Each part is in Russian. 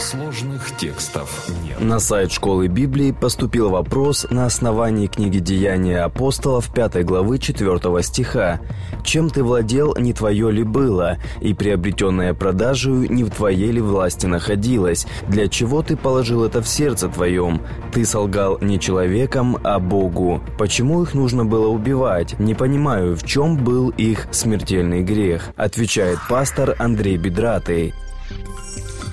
Сложных текстов нет. На сайт школы Библии поступил вопрос на основании книги «Деяния апостолов» 5 главы 4 стиха. «Чем ты владел, не твое ли было, и приобретенное продажею не в твоей ли власти находилось? Для чего ты положил это в сердце твоем? Ты солгал не человеком, а Богу. Почему их нужно было убивать? Не понимаю, в чем был их смертельный грех?» Отвечает пастор Андрей Бедратый.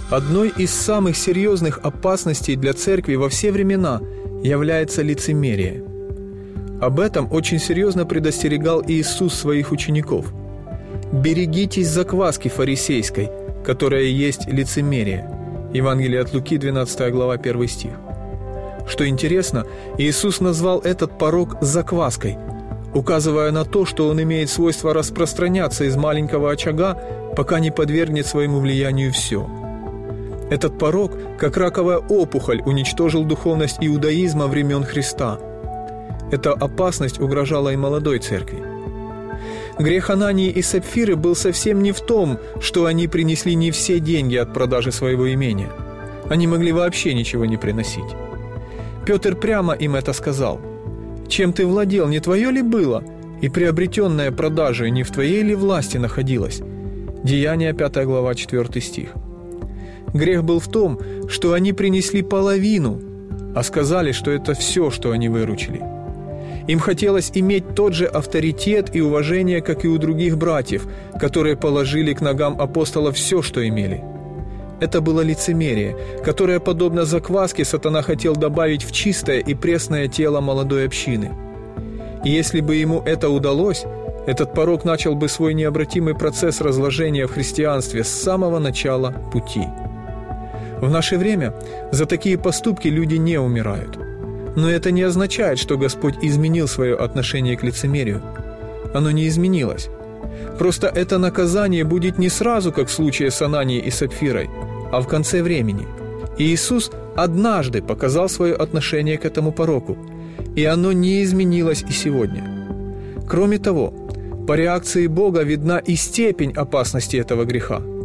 Одной из самых серьезных опасностей для церкви во все времена является лицемерие. Об этом очень серьезно предостерегал Иисус своих учеников. «Берегитесь закваски фарисейской, которая есть лицемерие». Евангелие от Луки, 12 глава, 1 стих. Что интересно, Иисус назвал этот порог закваской, указывая на то, что он имеет свойство распространяться из маленького очага, пока не подвергнет своему влиянию все – этот порог, как раковая опухоль, уничтожил духовность иудаизма времен Христа. Эта опасность угрожала и молодой церкви. Грех Анании и Сапфиры был совсем не в том, что они принесли не все деньги от продажи своего имения. Они могли вообще ничего не приносить. Петр прямо им это сказал. «Чем ты владел, не твое ли было? И приобретенная продажей не в твоей ли власти находилась?» Деяние 5 глава 4 стих. Грех был в том, что они принесли половину, а сказали, что это все, что они выручили. Им хотелось иметь тот же авторитет и уважение, как и у других братьев, которые положили к ногам апостола все, что имели. Это было лицемерие, которое, подобно закваске, сатана хотел добавить в чистое и пресное тело молодой общины. И если бы ему это удалось, этот порог начал бы свой необратимый процесс разложения в христианстве с самого начала пути – в наше время за такие поступки люди не умирают. Но это не означает, что Господь изменил свое отношение к лицемерию. Оно не изменилось. Просто это наказание будет не сразу, как в случае с Ананией и Сапфирой, а в конце времени. И Иисус однажды показал свое отношение к этому пороку, и оно не изменилось и сегодня. Кроме того, по реакции Бога видна и степень опасности этого греха –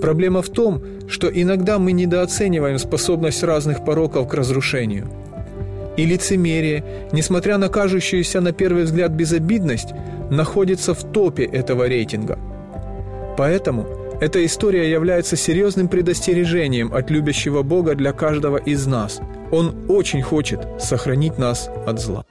Проблема в том, что иногда мы недооцениваем способность разных пороков к разрушению. И лицемерие, несмотря на кажущуюся на первый взгляд безобидность, находится в топе этого рейтинга. Поэтому эта история является серьезным предостережением от любящего Бога для каждого из нас. Он очень хочет сохранить нас от зла.